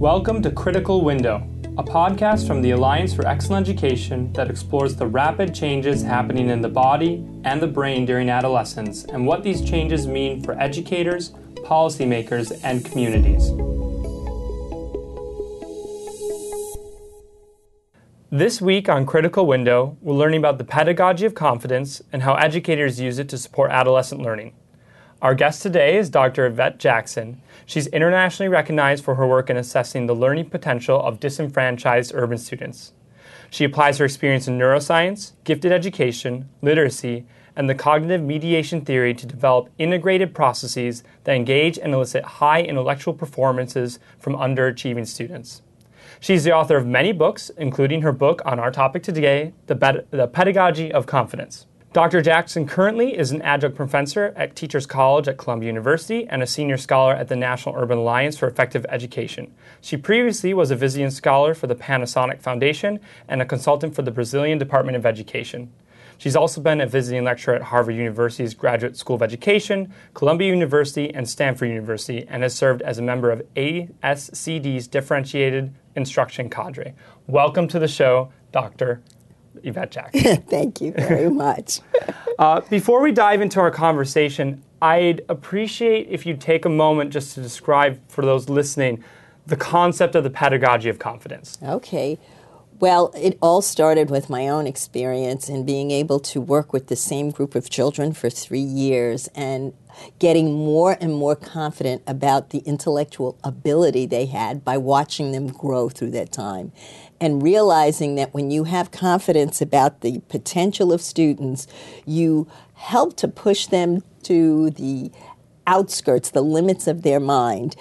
Welcome to Critical Window, a podcast from the Alliance for Excellent Education that explores the rapid changes happening in the body and the brain during adolescence and what these changes mean for educators, policymakers, and communities. This week on Critical Window, we're learning about the pedagogy of confidence and how educators use it to support adolescent learning. Our guest today is Dr. Yvette Jackson. She's internationally recognized for her work in assessing the learning potential of disenfranchised urban students. She applies her experience in neuroscience, gifted education, literacy, and the cognitive mediation theory to develop integrated processes that engage and elicit high intellectual performances from underachieving students. She's the author of many books, including her book on our topic today, The, the Pedagogy of Confidence. Dr. Jackson currently is an adjunct professor at Teachers College at Columbia University and a senior scholar at the National Urban Alliance for Effective Education. She previously was a visiting scholar for the Panasonic Foundation and a consultant for the Brazilian Department of Education. She's also been a visiting lecturer at Harvard University's Graduate School of Education, Columbia University, and Stanford University, and has served as a member of ASCD's differentiated instruction cadre. Welcome to the show, Dr. Yvette Jack. Thank you very much. uh, before we dive into our conversation, I'd appreciate if you take a moment just to describe for those listening the concept of the pedagogy of confidence. Okay. Well, it all started with my own experience in being able to work with the same group of children for three years and getting more and more confident about the intellectual ability they had by watching them grow through that time and realizing that when you have confidence about the potential of students, you help to push them to the outskirts, the limits of their mind,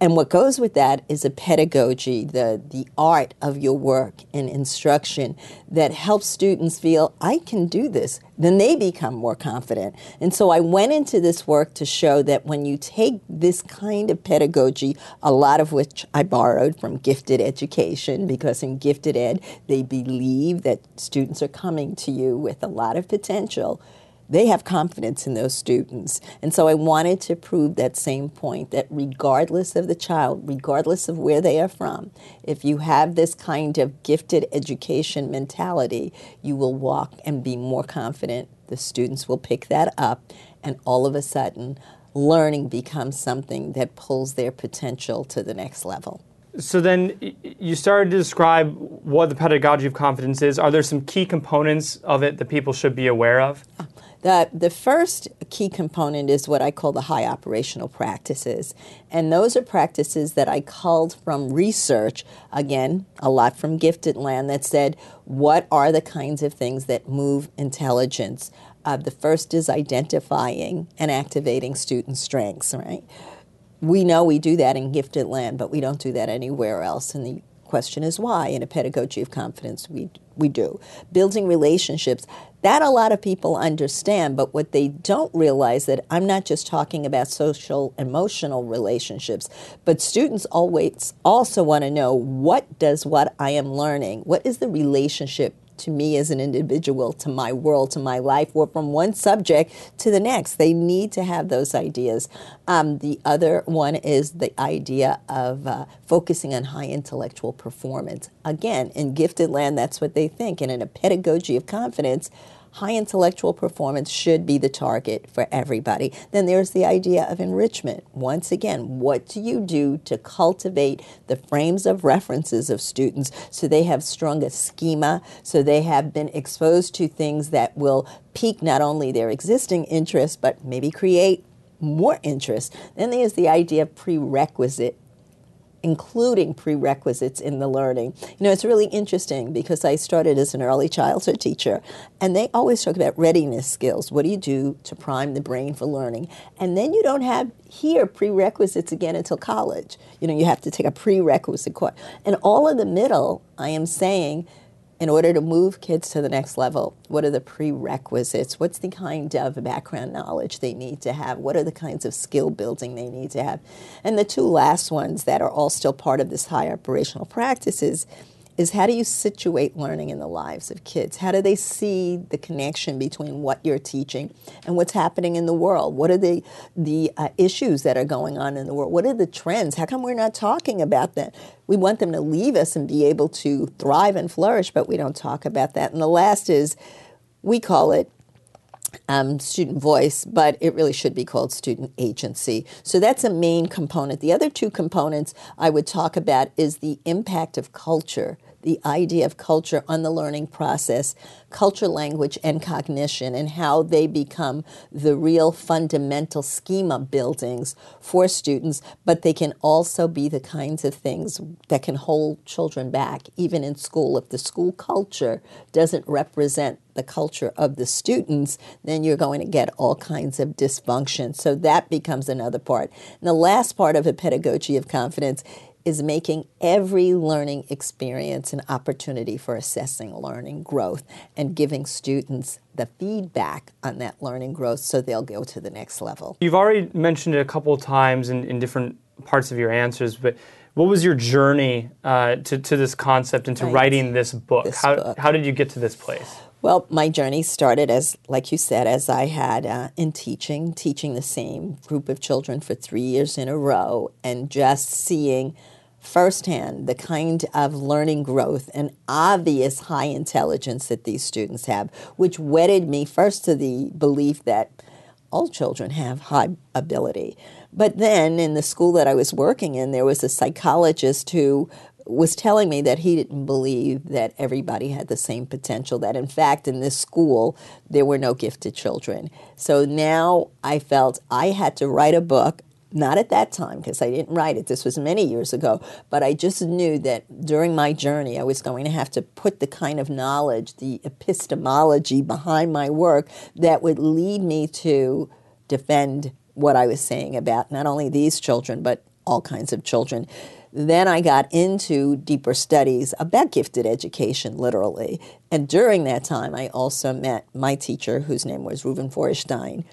and what goes with that is a pedagogy, the, the art of your work and instruction that helps students feel, I can do this. Then they become more confident. And so I went into this work to show that when you take this kind of pedagogy, a lot of which I borrowed from gifted education, because in gifted ed, they believe that students are coming to you with a lot of potential they have confidence in those students. And so I wanted to prove that same point that regardless of the child, regardless of where they are from, if you have this kind of gifted education mentality, you will walk and be more confident. The students will pick that up, and all of a sudden, learning becomes something that pulls their potential to the next level. So then you started to describe what the pedagogy of confidence is. Are there some key components of it that people should be aware of? Ah, The, the first key component is what I call the high operational practices. And those are practices that I culled from research, again, a lot from Gifted Land, that said, what are the kinds of things that move intelligence? Uh, the first is identifying and activating student strengths, right? We know we do that in Gifted Land, but we don't do that anywhere else. And the question is why in a pedagogy of confidence we we do. Building relationships that a lot of people understand, but what they don't realize that I'm not just talking about social emotional relationships, but students always also want to know what does what I am learning, what is the relationship to me as an individual, to my world, to my life, or from one subject to the next. They need to have those ideas. Um, the other one is the idea of uh, focusing on high intellectual performance. Again, in gifted land, that's what they think. And in a pedagogy of confidence, high intellectual performance should be the target for everybody. Then there's the idea of enrichment. Once again, what do you do to cultivate the frames of references of students so they have stronger schema, so they have been exposed to things that will pique not only their existing interest, but maybe create more interest. Then there's the idea of prerequisite including prerequisites in the learning. You know, it's really interesting because I started as an early childhood teacher, and they always talk about readiness skills. What do you do to prime the brain for learning? And then you don't have here prerequisites again until college. You know, you have to take a prerequisite course. And all in the middle, I am saying, in order to move kids to the next level, what are the prerequisites? What's the kind of background knowledge they need to have? What are the kinds of skill building they need to have? And the two last ones that are all still part of this high operational practices is how do you situate learning in the lives of kids? How do they see the connection between what you're teaching and what's happening in the world? What are the the uh, issues that are going on in the world? What are the trends? How come we're not talking about that? We want them to leave us and be able to thrive and flourish, but we don't talk about that. And the last is we call it um, student voice, but it really should be called student agency. So that's a main component. The other two components I would talk about is the impact of culture the idea of culture on the learning process, culture, language, and cognition, and how they become the real fundamental schema buildings for students, but they can also be the kinds of things that can hold children back, even in school. If the school culture doesn't represent the culture of the students, then you're going to get all kinds of dysfunction. So that becomes another part. And the last part of a pedagogy of confidence is making every learning experience an opportunity for assessing learning growth and giving students the feedback on that learning growth so they'll go to the next level. You've already mentioned it a couple of times in, in different parts of your answers, but what was your journey uh, to, to this concept and to right. writing this book? This how, book? how did you get to this place? Well, my journey started as, like you said, as I had uh, in teaching, teaching the same group of children for three years in a row, and just seeing firsthand the kind of learning growth and obvious high intelligence that these students have, which wedded me first to the belief that all children have high ability. But then in the school that I was working in, there was a psychologist who was telling me that he didn't believe that everybody had the same potential, that in fact in this school there were no gifted children. So now I felt I had to write a book not at that time because I didn't write it. This was many years ago. But I just knew that during my journey, I was going to have to put the kind of knowledge, the epistemology behind my work that would lead me to defend what I was saying about not only these children, but all kinds of children. Then I got into deeper studies about gifted education, literally. And during that time, I also met my teacher, whose name was Reuven Feuerstein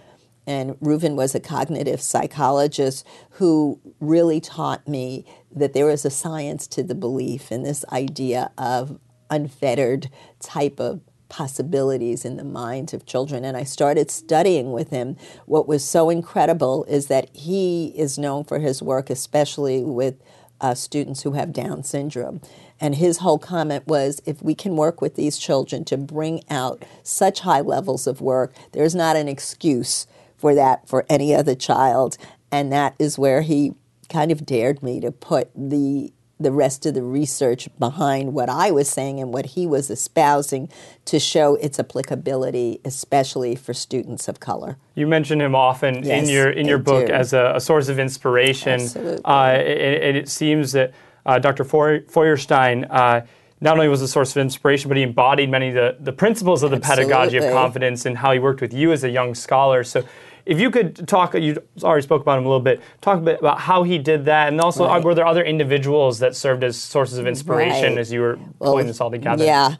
and Reuven was a cognitive psychologist who really taught me that there is a science to the belief in this idea of unfettered type of possibilities in the minds of children. And I started studying with him. What was so incredible is that he is known for his work, especially with uh, students who have Down syndrome. And his whole comment was if we can work with these children to bring out such high levels of work, there's not an excuse for that for any other child. And that is where he kind of dared me to put the the rest of the research behind what I was saying and what he was espousing to show its applicability, especially for students of color. You mention him often yes, in your in your book do. as a, a, source of inspiration. Absolutely. Uh, and, it seems that uh, Dr. Feuerstein. Uh, not only was a source of inspiration, but he embodied many of the, the principles of the Absolutely. pedagogy of confidence and how he worked with you as a young scholar. So, if you could talk, you already spoke about him a little bit. Talk a bit about how he did that, and also Right. were there other individuals that served as sources of inspiration Right. as you were Well, pulling this all together? Yeah.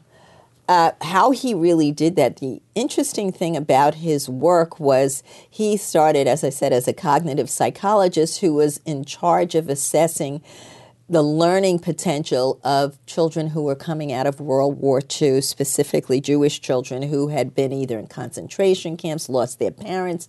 Uh, how he really did that. The interesting thing about his work was he started, as I said, as a cognitive psychologist who was in charge of assessing the learning potential of children who were coming out of World War II, specifically Jewish children who had been either in concentration camps, lost their parents,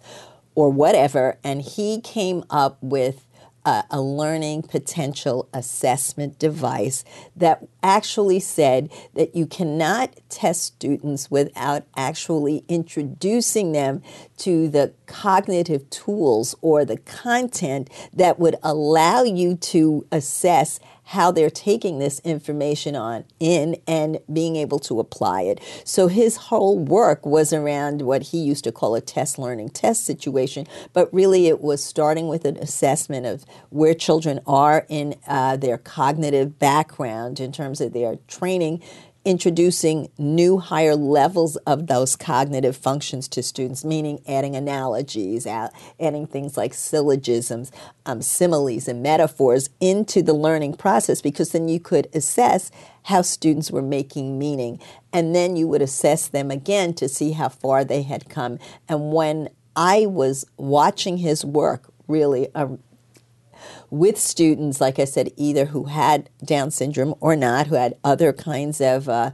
or whatever. And he came up with a, learning potential assessment device that actually said that you cannot test students without actually introducing them to the cognitive tools or the content that would allow you to assess how they're taking this information on in and being able to apply it. So his whole work was around what he used to call a test learning test situation, but really it was starting with an assessment of where children are in uh, their cognitive background in terms of their training introducing new higher levels of those cognitive functions to students, meaning adding analogies, adding things like syllogisms, um, similes, and metaphors into the learning process because then you could assess how students were making meaning. And then you would assess them again to see how far they had come. And when I was watching his work, really, um, with students, like I said, either who had Down syndrome or not, who had other kinds of uh,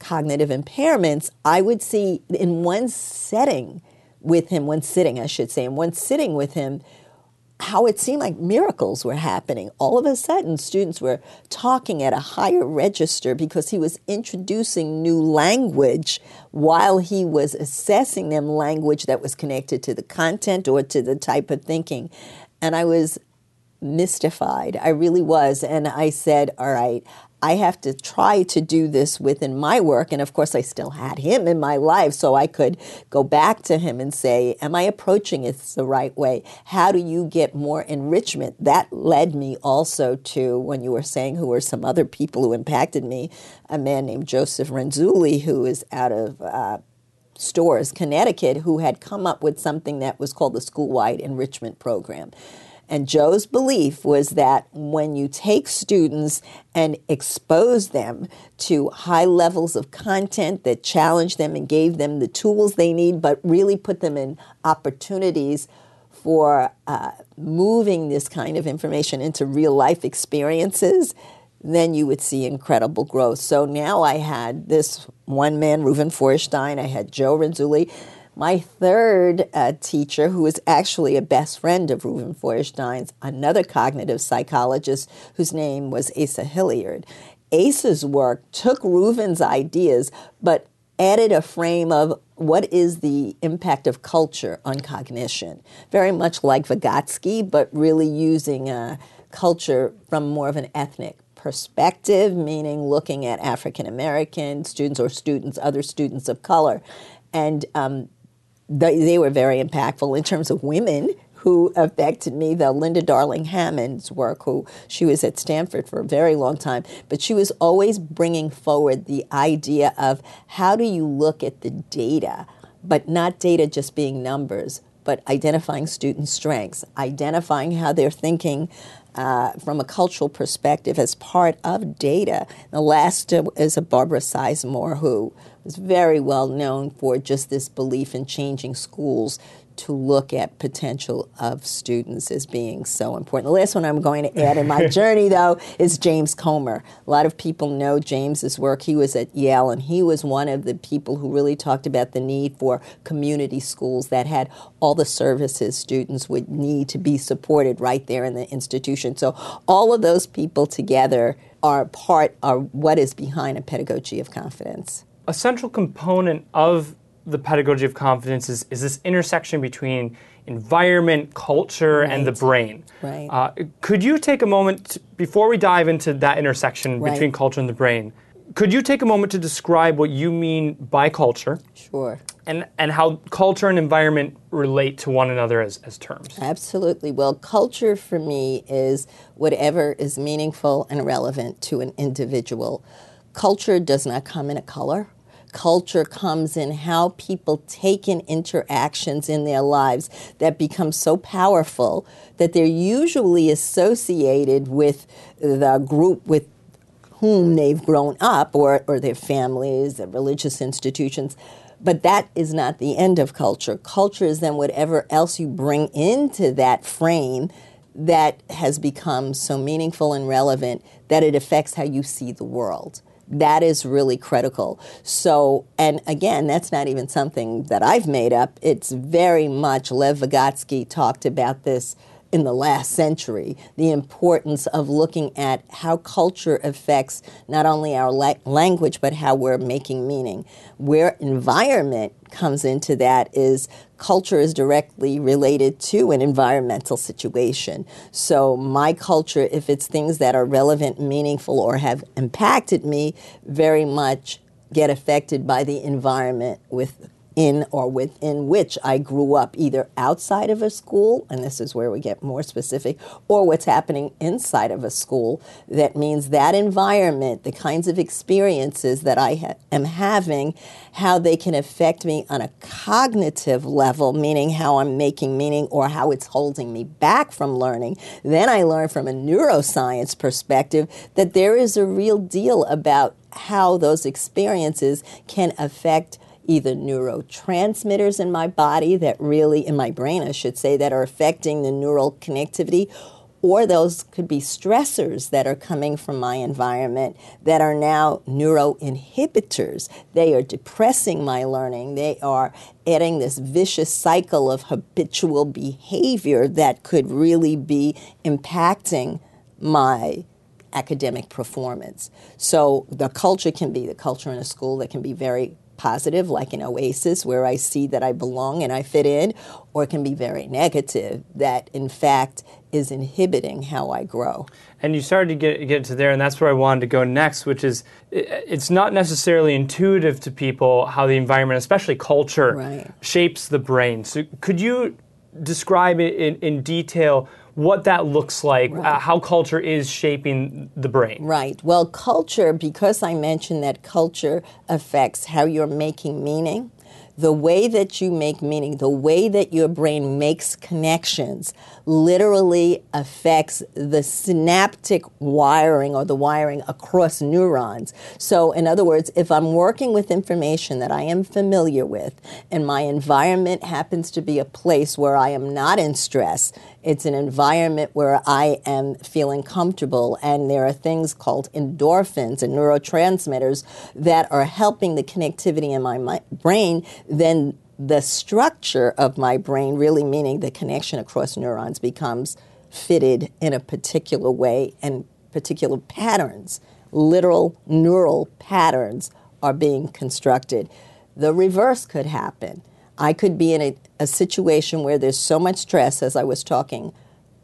cognitive impairments, I would see in one setting with him, one sitting, I should say, in one sitting with him, how it seemed like miracles were happening. All of a sudden, students were talking at a higher register because he was introducing new language while he was assessing them language that was connected to the content or to the type of thinking. And I was mystified. I really was. And I said, All right, I have to try to do this within my work. And of course, I still had him in my life, so I could go back to him and say, Am I approaching it the right way? How do you get more enrichment? That led me also to when you were saying who were some other people who impacted me, a man named Joseph Renzulli, who is out of uh, Storrs, Connecticut, who had come up with something that was called the School Wide Enrichment Program. And Joe's belief was that when you take students and expose them to high levels of content that challenge them and gave them the tools they need, but really put them in opportunities for uh, moving this kind of information into real life experiences, then you would see incredible growth. So now I had this one man, Reuven Feuerstein, I had Joe Renzulli my third uh, teacher, who was actually a best friend of Reuven Feuerstein's, another cognitive psychologist whose name was Asa Hilliard. Asa's work took Reuven's ideas, but added a frame of what is the impact of culture on cognition. Very much like Vygotsky, but really using uh, culture from more of an ethnic perspective, meaning looking at African American students or students, other students of color. And um, they, they were very impactful in terms of women who affected me, the Linda Darling Hammond's work, who she was at Stanford for a very long time, but she was always bringing forward the idea of how do you look at the data, but not data just being numbers, but identifying student strengths, identifying how they're thinking uh, from a cultural perspective as part of data. The last uh, is a Barbara Sizemore who was very well known for just this belief in changing schools to look at potential of students as being so important. The last one I'm going to add in my journey, though, is James Comer. A lot of people know James's work. He was at Yale, and he was one of the people who really talked about the need for community schools that had all the services students would need to be supported right there in the institution. So all of those people together are part of what is behind a pedagogy of confidence a central component of the pedagogy of confidence is, is this intersection between environment, culture, right. and the brain. Right. Uh, could you take a moment to, before we dive into that intersection right. between culture and the brain? Could you take a moment to describe what you mean by culture? Sure. And, and how culture and environment relate to one another as, as terms? Absolutely. Well, culture for me is whatever is meaningful and relevant to an individual. Culture does not come in a color culture comes in how people take in interactions in their lives that become so powerful that they're usually associated with the group with whom they've grown up or, or their families, their religious institutions. But that is not the end of culture. Culture is then whatever else you bring into that frame that has become so meaningful and relevant that it affects how you see the world that is really critical. So, and again, that's not even something that I've made up. It's very much Lev Vygotsky talked about this in the last century the importance of looking at how culture affects not only our la- language but how we're making meaning. Where environment comes into that is culture is directly related to an environmental situation. So, my culture, if it's things that are relevant, meaningful, or have impacted me, very much get affected by the environment with in or within which I grew up, either outside of a school, and this is where we get more specific, or what's happening inside of a school. That means that environment, the kinds of experiences that I ha- am having, how they can affect me on a cognitive level, meaning how I'm making meaning or how it's holding me back from learning. Then I learn from a neuroscience perspective that there is a real deal about how those experiences can affect either neurotransmitters in my body that really, in my brain, I should say, that are affecting the neural connectivity, or those could be stressors that are coming from my environment that are now neuroinhibitors. They are depressing my learning. They are adding this vicious cycle of habitual behavior that could really be impacting my academic performance. So the culture can be the culture in a school that can be very positive, like an oasis where I see that I belong and I fit in, or it can be very negative, that in fact is inhibiting how I grow. And you started to get, get to there, and that's where I wanted to go next, which is it's not necessarily intuitive to people how the environment, especially culture, right. shapes the brain. So could you describe it in, in detail? What that looks like, right. uh, how culture is shaping the brain. Right. Well, culture, because I mentioned that culture affects how you're making meaning, the way that you make meaning, the way that your brain makes connections, literally affects the synaptic wiring or the wiring across neurons. So, in other words, if I'm working with information that I am familiar with and my environment happens to be a place where I am not in stress, it's an environment where I am feeling comfortable, and there are things called endorphins and neurotransmitters that are helping the connectivity in my, my brain, then the structure of my brain, really meaning the connection across neurons, becomes fitted in a particular way and particular patterns, literal neural patterns, are being constructed. The reverse could happen. I could be in a, a situation where there's so much stress, as I was talking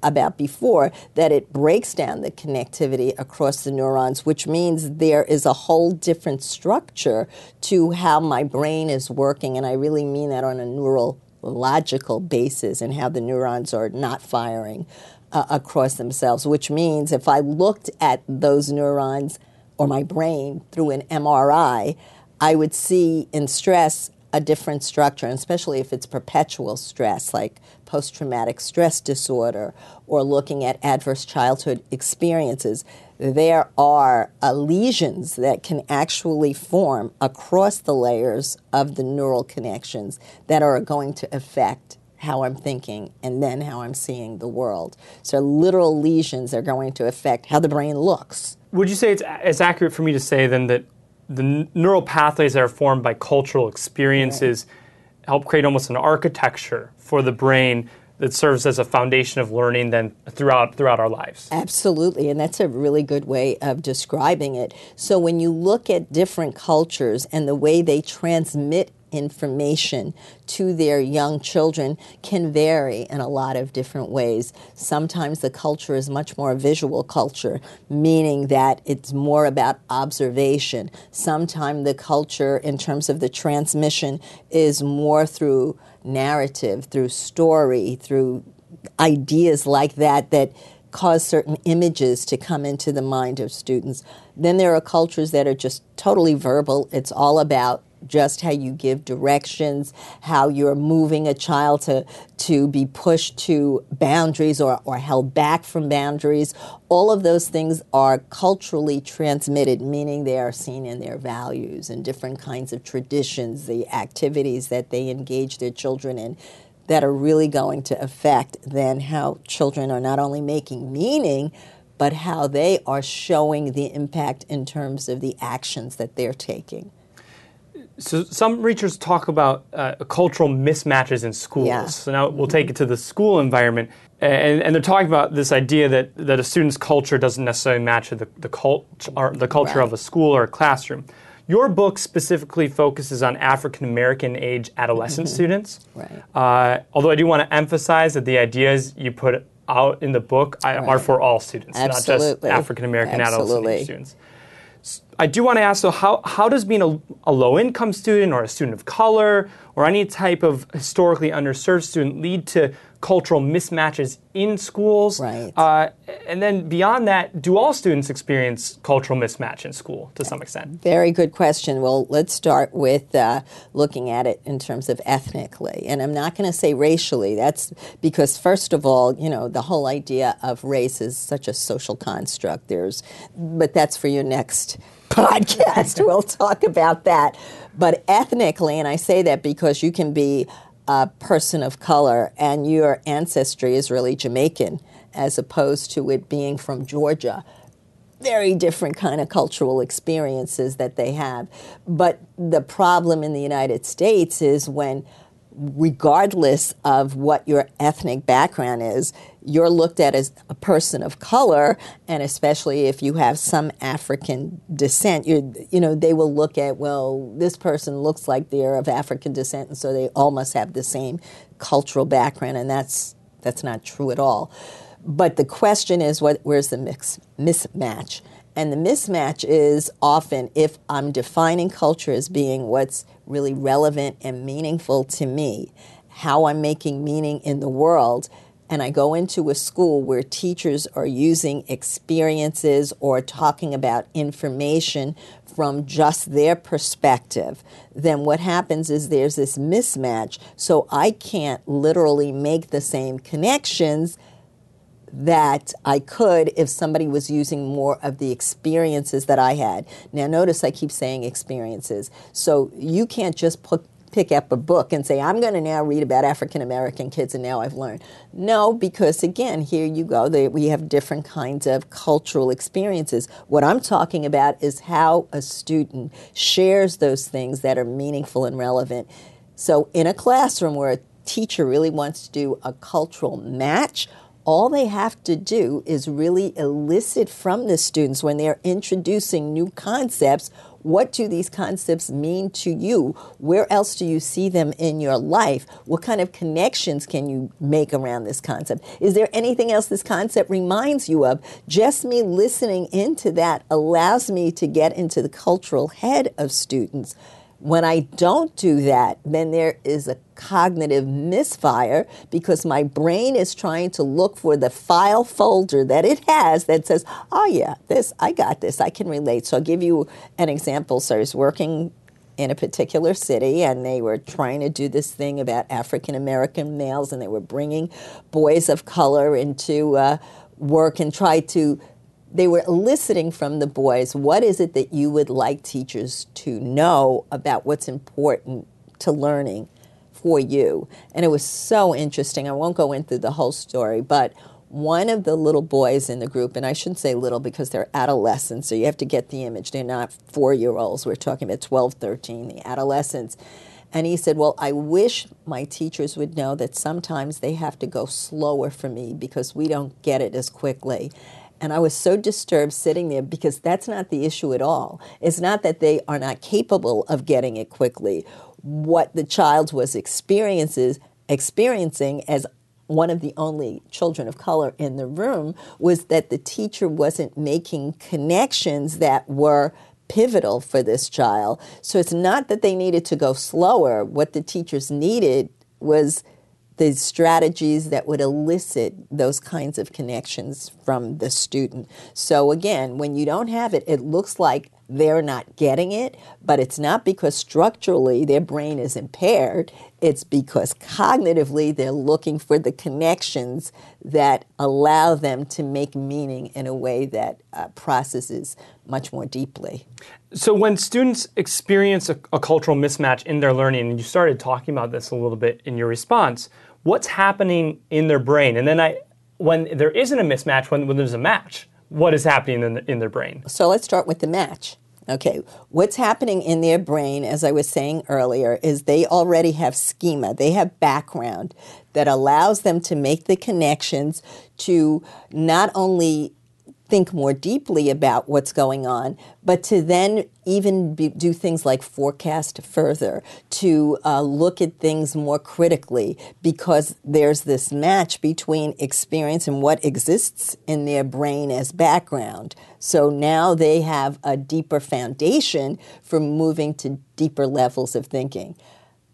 about before that it breaks down the connectivity across the neurons, which means there is a whole different structure to how my brain is working. And I really mean that on a neurological basis and how the neurons are not firing uh, across themselves, which means if I looked at those neurons or my brain through an MRI, I would see in stress a different structure, and especially if it's perpetual stress, like post traumatic stress disorder, or looking at adverse childhood experiences, there are uh, lesions that can actually form across the layers of the neural connections that are going to affect how I'm thinking and then how I'm seeing the world. So, literal lesions are going to affect how the brain looks. Would you say it's, it's accurate for me to say then that the neural pathways that are formed by cultural experiences right. help create almost an architecture for the brain that serves as a foundation of learning then throughout throughout our lives. Absolutely, and that's a really good way of describing it. So when you look at different cultures and the way they transmit information to their young children can vary in a lot of different ways. Sometimes the culture is much more a visual culture, meaning that it's more about observation. Sometimes the culture, in terms of the transmission, is more through narrative, through story, through ideas like that that cause certain images to come into the mind of students. Then there are cultures that are just totally verbal. It's all about just how you give directions, how you're moving a child to, to be pushed to boundaries or, or held back from boundaries. All of those things are culturally transmitted, meaning they are seen in their values and different kinds of traditions, the activities that they engage their children in that are really going to affect then how children are not only making meaning, but how they are showing the impact in terms of the actions that they're taking. So some researchers talk about uh, cultural mismatches in schools. Yeah. So now we'll take it to the school environment, and, and, they're talking about this idea that, that a student's culture doesn't necessarily match the, the, cult, the culture right. of a school or a classroom. Your book specifically focuses on African American age adolescent mm-hmm. students. Right. Uh, although I do want to emphasize that the ideas you put out in the book right. are for all students, Absolutely. not just African American adolescent students. I do want to ask, so how, how does being a, a low income student or a student of color or any type of historically underserved student lead to cultural mismatches in schools? Right. Uh, and then beyond that, do all students experience cultural mismatch in school to some extent? Very good question. Well, let's start with uh, looking at it in terms of ethnically. And I'm not going to say racially. That's because, first of all, you know, the whole idea of race is such a social construct. There's, but that's for your next podcast. we'll talk about that. But ethnically, and I say that because you can be a person of color and your ancestry is really Jamaican as opposed to it being from Georgia. Very different kind of cultural experiences that they have. But the problem in the United States is when regardless of what your ethnic background is, you're looked at as a person of color, and especially if you have some African descent, you you know they will look at well, this person looks like they're of African descent, and so they all must have the same cultural background, and that's that's not true at all. But the question is, what where's the mix mismatch? And the mismatch is often if I'm defining culture as being what's really relevant and meaningful to me, how I'm making meaning in the world, and I go into a school where teachers are using experiences or talking about information from just their perspective, then what happens is there's this mismatch. So I can't literally make the same connections that I could if somebody was using more of the experiences that I had. Now, notice I keep saying experiences. So you can't just put, pick up a book and say, I'm going to now read about African American kids and now I've learned. No, because again, here you go. They, we have different kinds of cultural experiences. What I'm talking about is how a student shares those things that are meaningful and relevant. So, in a classroom where a teacher really wants to do a cultural match, all they have to do is really elicit from the students when they're introducing new concepts what do these concepts mean to you? Where else do you see them in your life? What kind of connections can you make around this concept? Is there anything else this concept reminds you of? Just me listening into that allows me to get into the cultural head of students when I don't do that, then there is a cognitive misfire because my brain is trying to look for the file folder that it has that says, oh, yeah, this, I got this, I can relate. So I'll give you an example. So I was working in a particular city and they were trying to do this thing about African American males and they were bringing boys of color into uh, work and try to they were eliciting from the boys what is it that you would like teachers to know about what's important to learning for you. And it was so interesting. I won't go into the whole story, but one of the little boys in the group, and I shouldn't say little because they're adolescents, so you have to get the image. They're not four year olds. We're talking about 12, 13, the adolescents. And he said, Well, I wish my teachers would know that sometimes they have to go slower for me because we don't get it as quickly. And I was so disturbed sitting there because that's not the issue at all. It's not that they are not capable of getting it quickly. What the child was experiences experiencing as one of the only children of color in the room was that the teacher wasn't making connections that were pivotal for this child. So it's not that they needed to go slower. What the teachers needed was the strategies that would elicit those kinds of connections from the student. So again, when you don't have it, it looks like they're not getting it, but it's not because structurally their brain is impaired. It's because cognitively they're looking for the connections that allow them to make meaning in a way that uh, processes much more deeply. So, when students experience a, a cultural mismatch in their learning, and you started talking about this a little bit in your response, what's happening in their brain? And then I, when there isn't a mismatch, when, when there's a match, what is happening in, the, in their brain? So let's start with the match. Okay, what's happening in their brain, as I was saying earlier, is they already have schema, they have background that allows them to make the connections to not only think more deeply about what's going on, but to then even be, do things like forecast further, to uh, look at things more critically, because there's this match between experience and what exists in their brain as background. So now they have a deeper foundation for moving to deeper levels of thinking.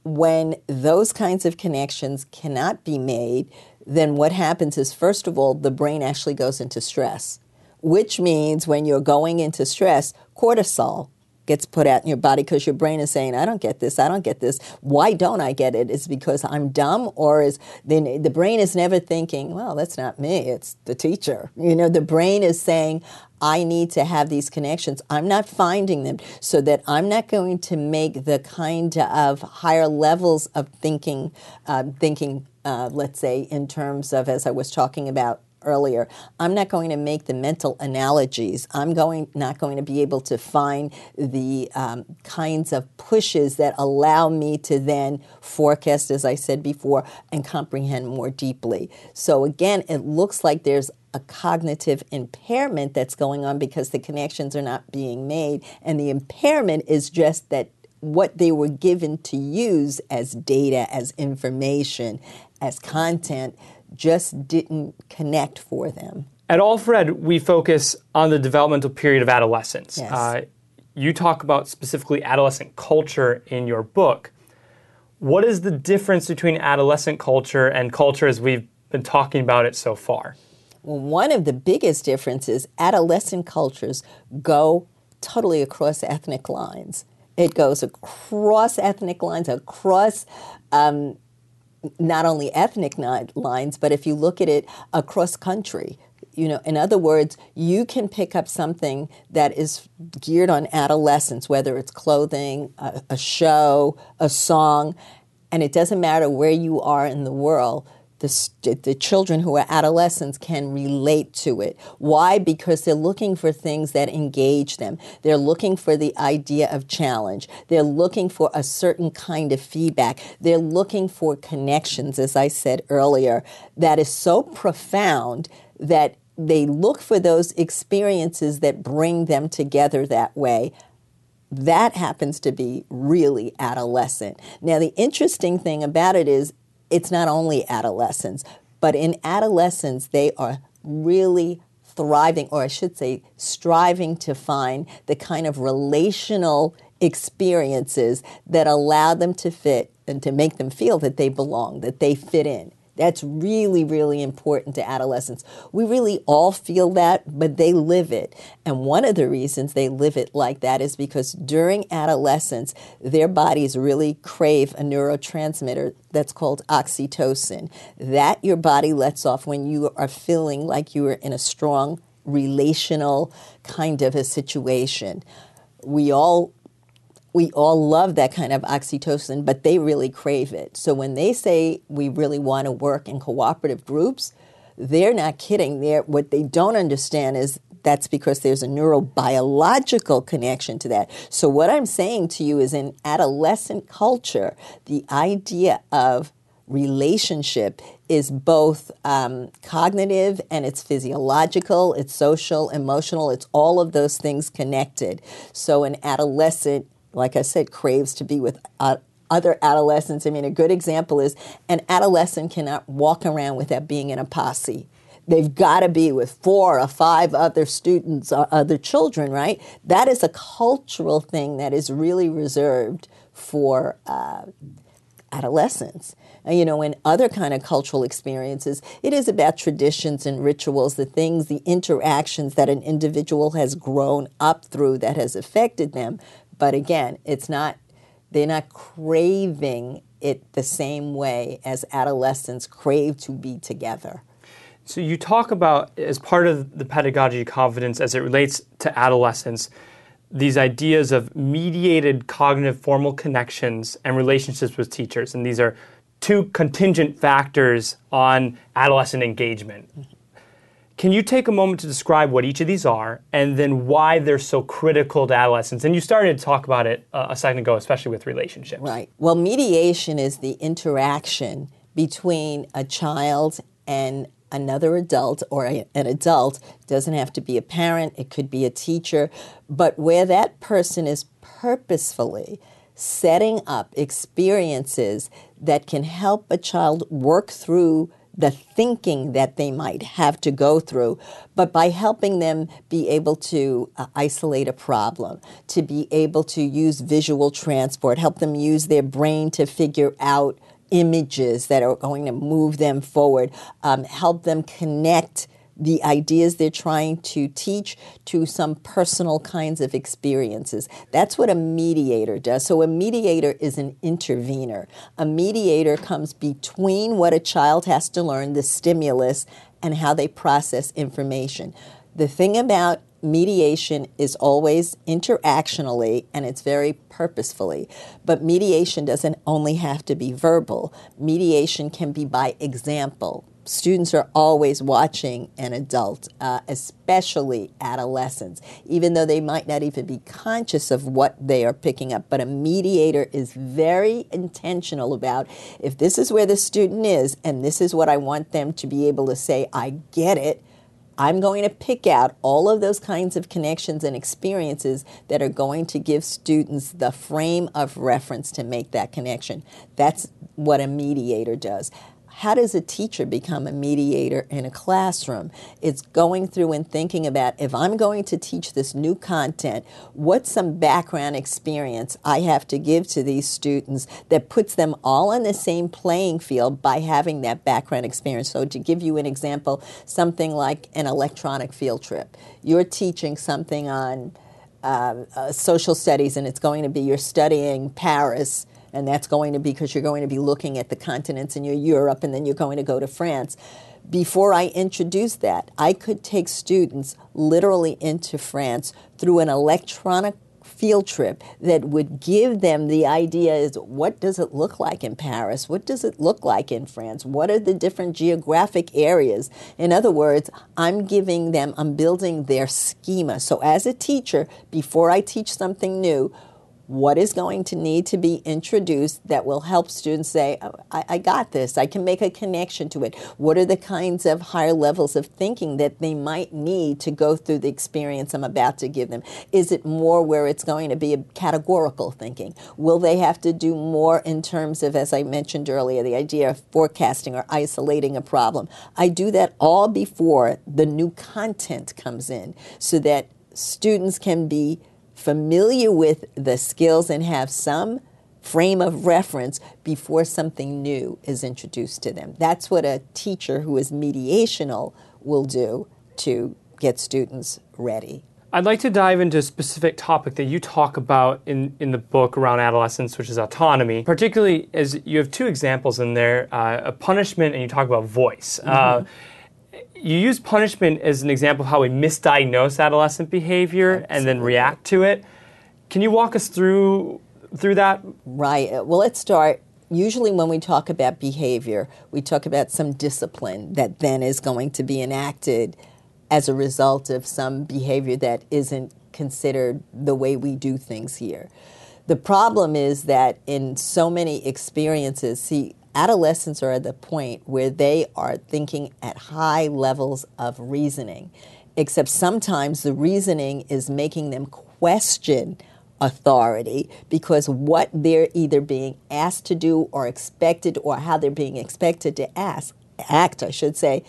When those kinds of connections cannot be made, then what happens is, first of all, the brain actually goes into stress which means when you're going into stress, cortisol gets put out in your body because your brain is saying, I don't get this, I don't get this. Why don't I get it? Is because I'm dumb or is the, the brain is never thinking, well, that's not me, it's the teacher. You know, the brain is saying, I need to have these connections. I'm not finding them so that I'm not going to make the kind of higher levels of thinking, uh, thinking, uh, let's say, in terms of, as I was talking about earlier, I'm not going to make the mental analogies. I'm going not going to be able to find the um, kinds of pushes that allow me to then forecast, as I said before, and comprehend more deeply. So again, it looks like there's a cognitive impairment that's going on because the connections are not being made, and the impairment is just that what they were given to use as data, as information, as content just didn't connect for them. At All4Ed, we focus on the developmental period of adolescence. Yes. Uh, you talk about specifically adolescent culture in your book. What is the difference between adolescent culture and culture as we've been talking about it so far? Well, one of the biggest differences, adolescent cultures go totally across ethnic lines. It goes across ethnic lines, across um, not only ethnic lines, but if you look at it across country, you know, in other words, you can pick up something that is geared on adolescence, whether it's clothing, a, a show, a song, and it doesn't matter where you are in the world the, the children who are adolescents can relate to it. Why? Because they're looking for things that engage them. They're looking for the idea of challenge. They're looking for a certain kind of feedback. They're looking for connections, as I said earlier, that is so profound that they look for those experiences that bring them together that way that happens to be really adolescent. Now, the interesting thing about it is it's not only adolescents, but in adolescence, they are really thriving, or I should say, striving to find the kind of relational experiences that allow them to fit and to make them feel that they belong, that they fit in. That's really, really important to adolescents. We really all feel that, but they live it. And one of the reasons they live it like that is because during adolescence, their bodies really crave a neurotransmitter that's called oxytocin. That your body lets off when you are feeling like you are in a strong relational kind of a situation. We all we all love that kind of oxytocin, but they really crave it. So when they say we really want to work in cooperative groups, they're not kidding. They're, what they don't understand is that's because there's a neurobiological connection to that. So what I'm saying to you is in adolescent culture, the idea of relationship is both um, cognitive and it's physiological, it's social, emotional, it's all of those things connected. So an adolescent like I said, craves to be with uh, other adolescents. I mean, a good example is an adolescent cannot walk around without being in a posse. They've got to be with four or five other students or other children, right? That is a cultural thing that is really reserved for uh, adolescents. You know, in other kind of cultural experiences, it is about traditions and rituals, the things, the interactions that an individual has grown up through that has affected them. But again, it's not, they're not craving it the same way as adolescents crave to be together. So you talk about, as part of the pedagogy of confidence as it relates to adolescence, these ideas of mediated cognitive formal connections and relationships with teachers. And these are two contingent factors on adolescent engagement. Mm-hmm. Can you take a moment to describe what each of these are and then why they're so critical to adolescence? And you started to talk about it uh, a second ago, especially with relationships. Right. Well, mediation is the interaction between a child and another adult or a, an adult doesn't have to be a parent it could be a teacher but where that person is purposefully setting up experiences that can help a child work through the thinking that they might have to go through, but by helping them be able to uh, isolate a problem, to be able to use visual transport, help them use their brain to figure out images that are going to move them forward, um, help them connect the ideas they're trying to teach to some personal kinds of experiences. That's what a mediator does. So, a mediator is an intervener. A mediator comes between what a child has to learn, the stimulus, and how they process information. The thing about mediation is always interactionally and it's very purposefully. But mediation doesn't only have to be verbal, mediation can be by example. Students are always watching an adult, uh, especially adolescents, even though they might not even be conscious of what they are picking up. But a mediator is very intentional about if this is where the student is and this is what I want them to be able to say, I get it I'm going to pick out all of those kinds of connections and experiences that are going to give students the frame of reference to make that connection. That's what a mediator does how does a teacher become a mediator in a classroom? It's going through and thinking about if I'm going to teach this new content, what's some background experience I have to give to these students that puts them all on the same playing field by having that background experience. So, to give you an example, something like an electronic field trip. You're teaching something on uh, uh, social studies, and it's going to be you're studying Paris and that's going to be because you're going to be looking at the continents and you're Europe and then you're going to go to France. Before I introduce that, I could take students literally into France through an electronic field trip that would give them the idea is what does it look like in Paris? What does it look like in France? What are the different geographic areas? In other words, I'm giving them, I'm building their schema. So as a teacher, before I teach something new, what is going to need to be introduced that will help students say, oh, I, I, got this, I can make a connection to it? What are the kinds of higher levels of thinking that they might need to go through the experience I'm about to give them? Is it more where it's going to be a categorical thinking? Will they have to do more in terms of, as I mentioned earlier, the idea of forecasting or isolating a problem? I do that all before the new content comes in so that students can be familiar with the skills and have some frame of reference before something new is introduced to them. That's what a teacher who is mediational will do to get students ready. I'd like to dive into a specific topic that you talk about in, in the book around adolescence, which is autonomy. Particularly, as you have two examples in there uh, a punishment, and you talk about voice. Uh, mm-hmm. Uh, you use punishment as an example of how we misdiagnose adolescent behavior Absolutely. and then react to it. Can you walk us through through that? Right. Uh, well, let's start. Usually, when we talk about behavior, we talk about some discipline that then is going to be enacted as a result of some behavior that isn't considered the way we do things here. The problem is that in so many experiences, see, adolescents are at the point where they are thinking at high levels of reasoning, except sometimes the reasoning is making them question authority because what they're either being asked to do or expected or how they're being expected to ask, act, I should say,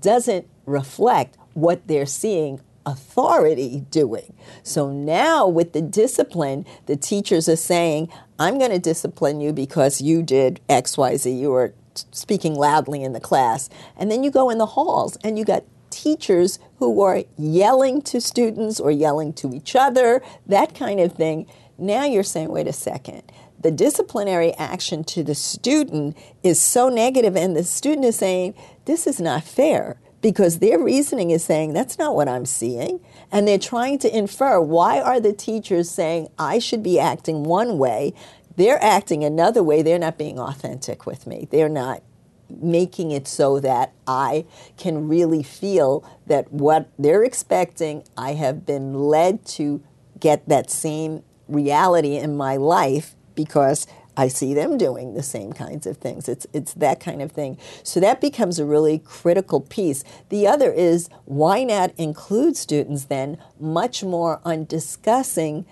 doesn't reflect what they're seeing authority doing. So now with the discipline, the teachers are saying, I'm going to discipline you because you did XYZ. You were speaking loudly in the class. And then you go in the halls and you got teachers who are yelling to students or yelling to each other, that kind of thing. Now you're saying, wait a second. The disciplinary action to the student is so negative, and the student is saying, This is not fair because their reasoning is saying that's not what I'm seeing. And they're trying to infer why are the teachers saying I should be acting one way? They're acting another way. They're not being authentic with me. They're not making it so that I can really feel that what they're expecting, I have been led to get that same reality in my life because I see them doing the same kinds of things. It's, it's that kind of thing. So that becomes a really critical piece. The other is why not include students then much more on discussing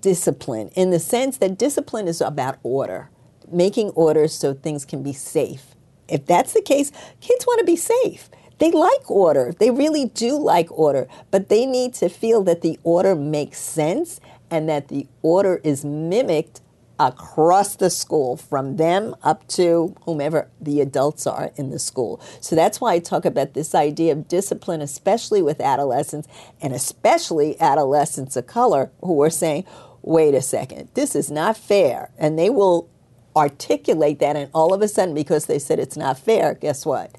discipline in the sense that discipline is about order, making order so things can be safe. If that's the case, kids want to be safe. They like order. They really do like order, but they need to feel that the order makes sense and that the order is mimicked across the school, from them up to whomever the adults are in the school. So that's why I talk about this idea of discipline, especially with adolescents, and especially adolescents of color who are saying, wait a second, this is not fair. And they will articulate that, and all of a sudden, because they said it's not fair, guess what?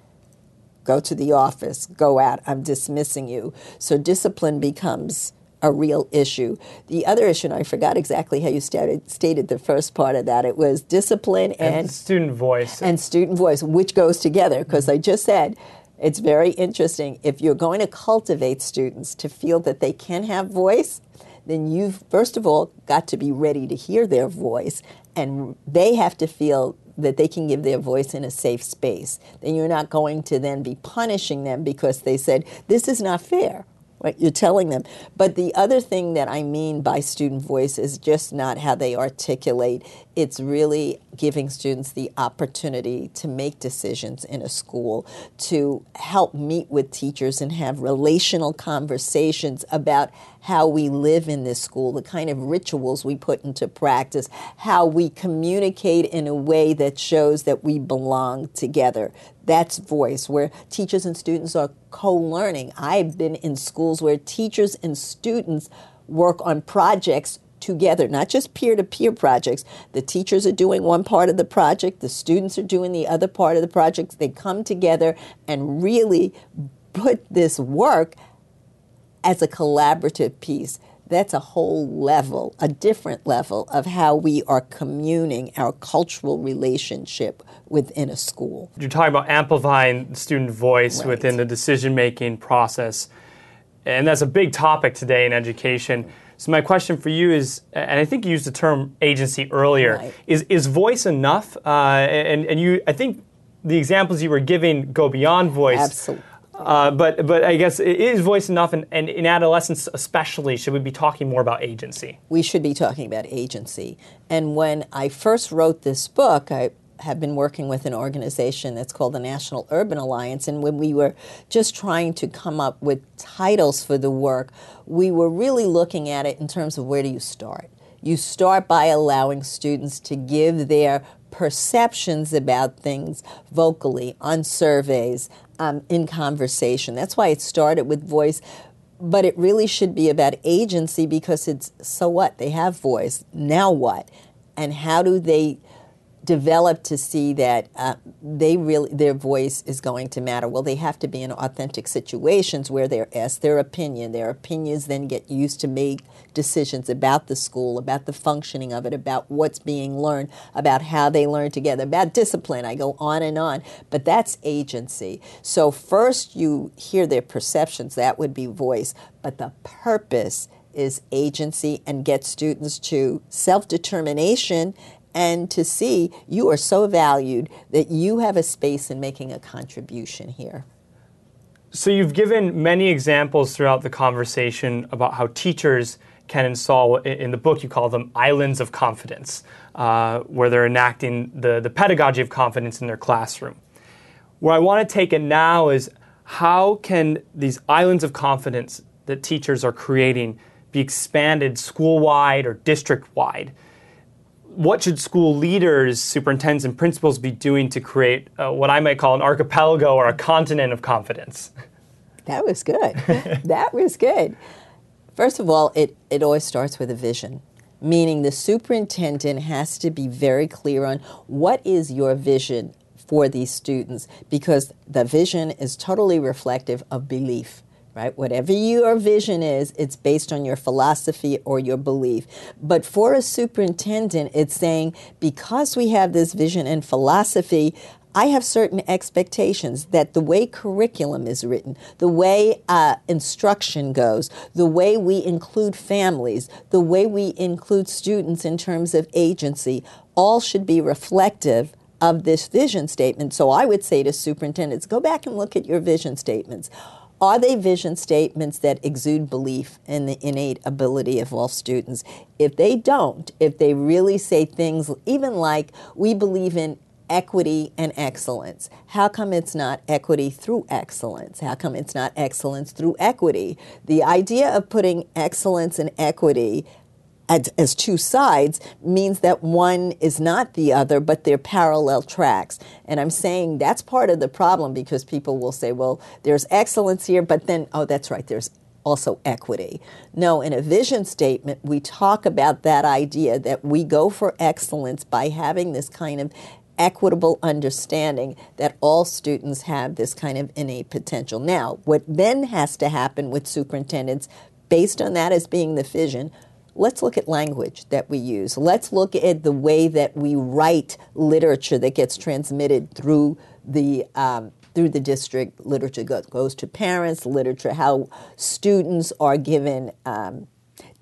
Go to the office, go out, I'm dismissing you. So discipline becomes a real issue. The other issue, and I forgot exactly how you started, stated the first part of that, it was discipline and, and student voice. And student voice, which goes together, because I mm-hmm. just said it's very interesting. If you're going to cultivate students to feel that they can have voice, then you've, first of all, got to be ready to hear their voice, and they have to feel that they can give their voice in a safe space. Then you're not going to then be punishing them because they said, This is not fair right? You're telling them. But the other thing that I mean by student voice is just not how they articulate. It's really giving students the opportunity to make decisions in a school, to help meet with teachers and have relational conversations about how we live in this school, the kind of rituals we put into practice, how we communicate in a way that shows that we belong together. That's voice, where teachers and students are co learning. I've been in schools where teachers and students work on projects together, not just peer to peer projects. The teachers are doing one part of the project, the students are doing the other part of the project. They come together and really put this work as a collaborative piece, that's a whole level, a different level of how we are communing our cultural relationship within a school. You're talking about amplifying student voice Right. within the decision making process. And that's a big topic today in education. So my question for you is, and I think you used the term agency earlier, Right. is is voice enough? Uh, and and you, I think the examples you were giving go beyond voice. Absolutely. Uh, but but I guess is voice enough, and, and in adolescence especially, should we be talking more about agency? we should be talking about agency. And when I first wrote this book, I have been working with an organization that's called the National Urban Alliance. And when we were just trying to come up with titles for the work, we were really looking at it in terms of where do you start? You start by allowing students to give their perceptions about things vocally, on surveys, um, in conversation. That's why it started with voice but it really should be about agency because it's so what they have voice now what and how do they develop to see that uh, they really their voice is going to matter. Well they have to be in authentic situations where they're asked their opinion. Their opinions then get used to make decisions about the school about the functioning of it about what's being learned about how they learn together about discipline. I go on and on. But that's agency. So first you hear their perceptions that would be voice. But the purpose is agency and get students to self-determination and to see you are so valued that you have a space in making a contribution here. So you've given many examples throughout the conversation about how teachers can install, in the book you call them islands of confidence, uh, where they're enacting the, the pedagogy of confidence in their classroom. Where I want to take it now is how can these islands of confidence that teachers are creating be expanded school-wide or district-wide? What should school leaders, superintendents, and principals be doing to create uh, what I might call an archipelago or a continent of confidence? That was good. that was good. First of all, it, it always starts with a vision, meaning the superintendent has to be very clear on what is your vision for these students because the vision is totally reflective of belief. Right? Whatever your vision is, it's based on your philosophy or your belief. But for a superintendent, it's saying, because we have this vision and philosophy, I have certain expectations that the way curriculum is written, the way uh, instruction goes, the way we include families, the way we include students in terms of agency, all should be reflective of this vision statement. So I would say to superintendents, go back and look at your vision statements. Are they vision statements that exude belief in the innate ability of all students? If they don't, if they really say things even like, we believe in equity and excellence. How come it's not equity through excellence? How come it's not excellence through equity? The idea of putting excellence and equity as, as, two sides means that one is not the other, but they're parallel tracks. And I'm saying that's part of the problem because people will say, well, there's excellence here, but then, oh, that's right, there's also equity. No, in a vision statement, we talk about that idea that we go for excellence by having this kind of equitable understanding that all students have this kind of innate potential. Now, what then has to happen with superintendents, based on that as being the vision, let's look at language that we use. Let's look at the way that we write literature that gets transmitted through the um, through the district. Literature goes to parents. Literature, how students are given um,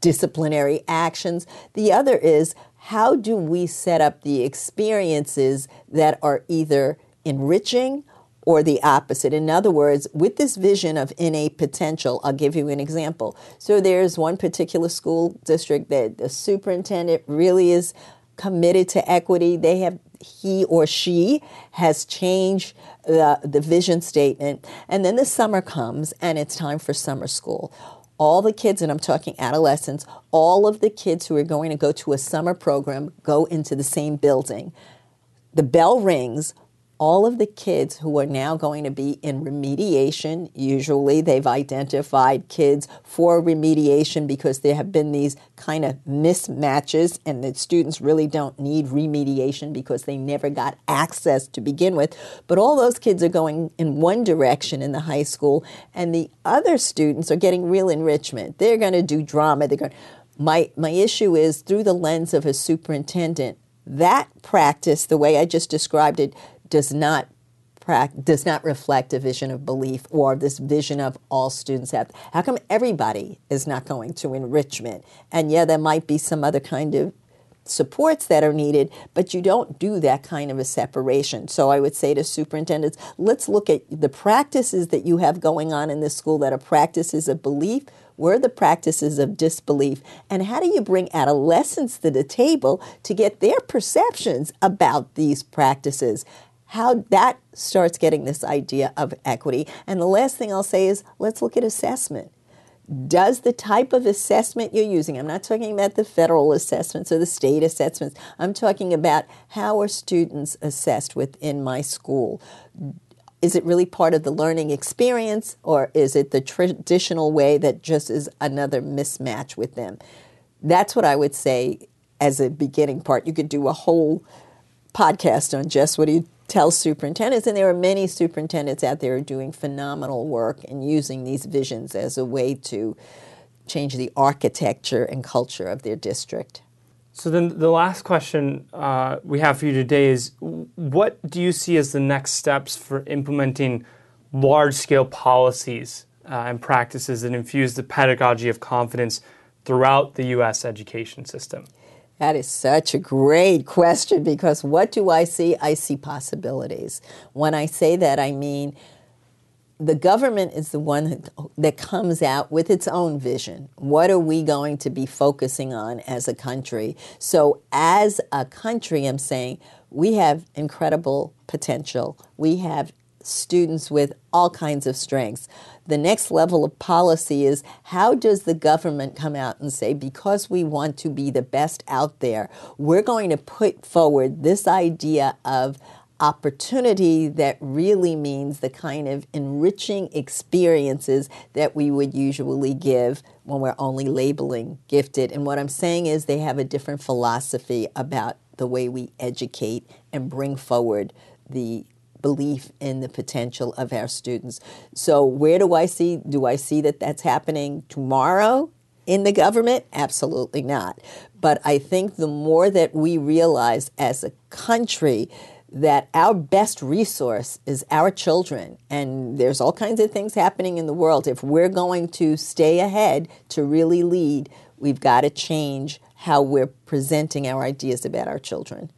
disciplinary actions. The other is how do we set up the experiences that are either enriching or the opposite. In other words, with this vision of innate potential, I'll give you an example. So there's one particular school district that the superintendent really is committed to equity. They have he or she has changed the, the vision statement. And then the summer comes and it's time for summer school all the kids, and I'm talking adolescents, all of the kids who are going to go to a summer program go into the same building. The bell rings, all of the kids who are now going to be in remediation, usually they've identified kids for remediation because there have been these kind of mismatches, and the students really don't need remediation because they never got access to begin with. But all those kids are going in one direction in the high school, and the other students are getting real enrichment. They're going to do drama. They're going. My my issue is through the lens of a superintendent that practice, the way I just described it, does not does not reflect a vision of belief or this vision of all students have. How come everybody is not going to enrichment? And yeah, there might be some other kind of supports that are needed, but you don't do that kind of a separation. So I would say to superintendents, let's look at the practices that you have going on in this school that are practices of belief. Where are the practices of disbelief? And how do you bring adolescents to the table to get their perceptions about these practices? How that starts getting this idea of equity. And the last thing I'll say is let's look at assessment. Does the type of assessment you're using, I'm not talking about the federal assessments or the state assessments, I'm talking about how are students assessed within my school? Is it really part of the learning experience or is it the traditional way that just is another mismatch with them? That's what I would say as a beginning part. You could do a whole podcast on just what do you tell superintendents, and there are many superintendents out there doing phenomenal work and using these visions as a way to change the architecture and culture of their district. So then, the last question uh, we have for you today is: What do you see as the next steps for implementing large-scale policies uh, and practices that infuse the pedagogy of confidence throughout the U.S. education system? That is such a great question because what do I see? I see possibilities. When I say that, I mean the government is the one that comes out with its own vision. What are we going to be focusing on as a country? So, as a country, I'm saying we have incredible potential. We have students with all kinds of strengths the next level of policy is how does the government come out and say, because we want to be the best out there, we're going to put forward this idea of opportunity that really means the kind of enriching experiences that we would usually give when we're only labeling gifted. And what I'm saying is they have a different philosophy about the way we educate and bring forward the belief in the potential of our students. So, where do I see? Do I see that that's happening tomorrow in the government? Absolutely not. But I think the more that we realize as a country that our best resource is our children, and there's all kinds of things happening in the world. If we're going to stay ahead to really lead, we've got to change how we're presenting our ideas about our children.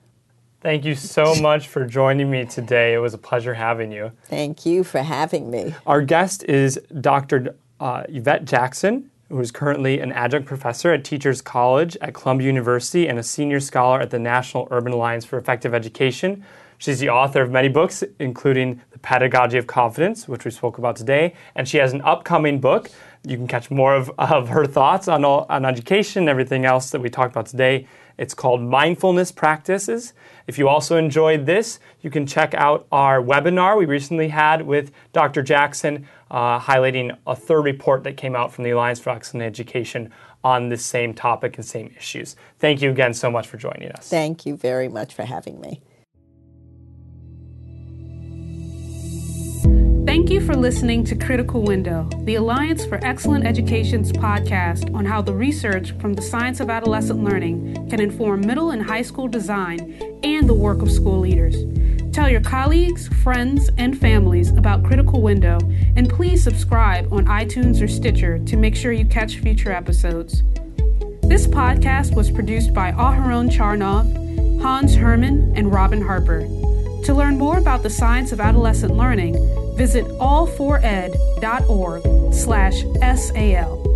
Thank you so much for joining me today. It was a pleasure having you. Thank you for having me. Our guest is Dr. Uh, Yvette Jackson, who is currently an adjunct professor at Teachers College at Columbia University and a senior scholar at the National Urban Alliance for Effective Education. She's the author of many books, including The Pedagogy of Confidence, which we spoke about today, and she has an upcoming book. You can catch more of, of her thoughts on, all, on education and everything else that we talked about today. It's called Mindfulness Practices. If you also enjoyed this, you can check out our webinar we recently had with Dr. Jackson, uh, highlighting a third report that came out from the Alliance for Excellent Education on this same topic and same issues. Thank you again so much for joining us. Thank you very much for having me. Thank you for listening to Critical Window, the Alliance for Excellent Education's podcast on how the research from the science of adolescent learning can inform middle and high school design and the work of school leaders. Tell your colleagues, friends, and families about Critical Window, and please subscribe on iTunes or Stitcher to make sure you catch future episodes. This podcast was produced by Aharon Charnov, Hans Herman, and Robin Harper. To learn more about the science of adolescent learning, visit all4ed.org slash SAL.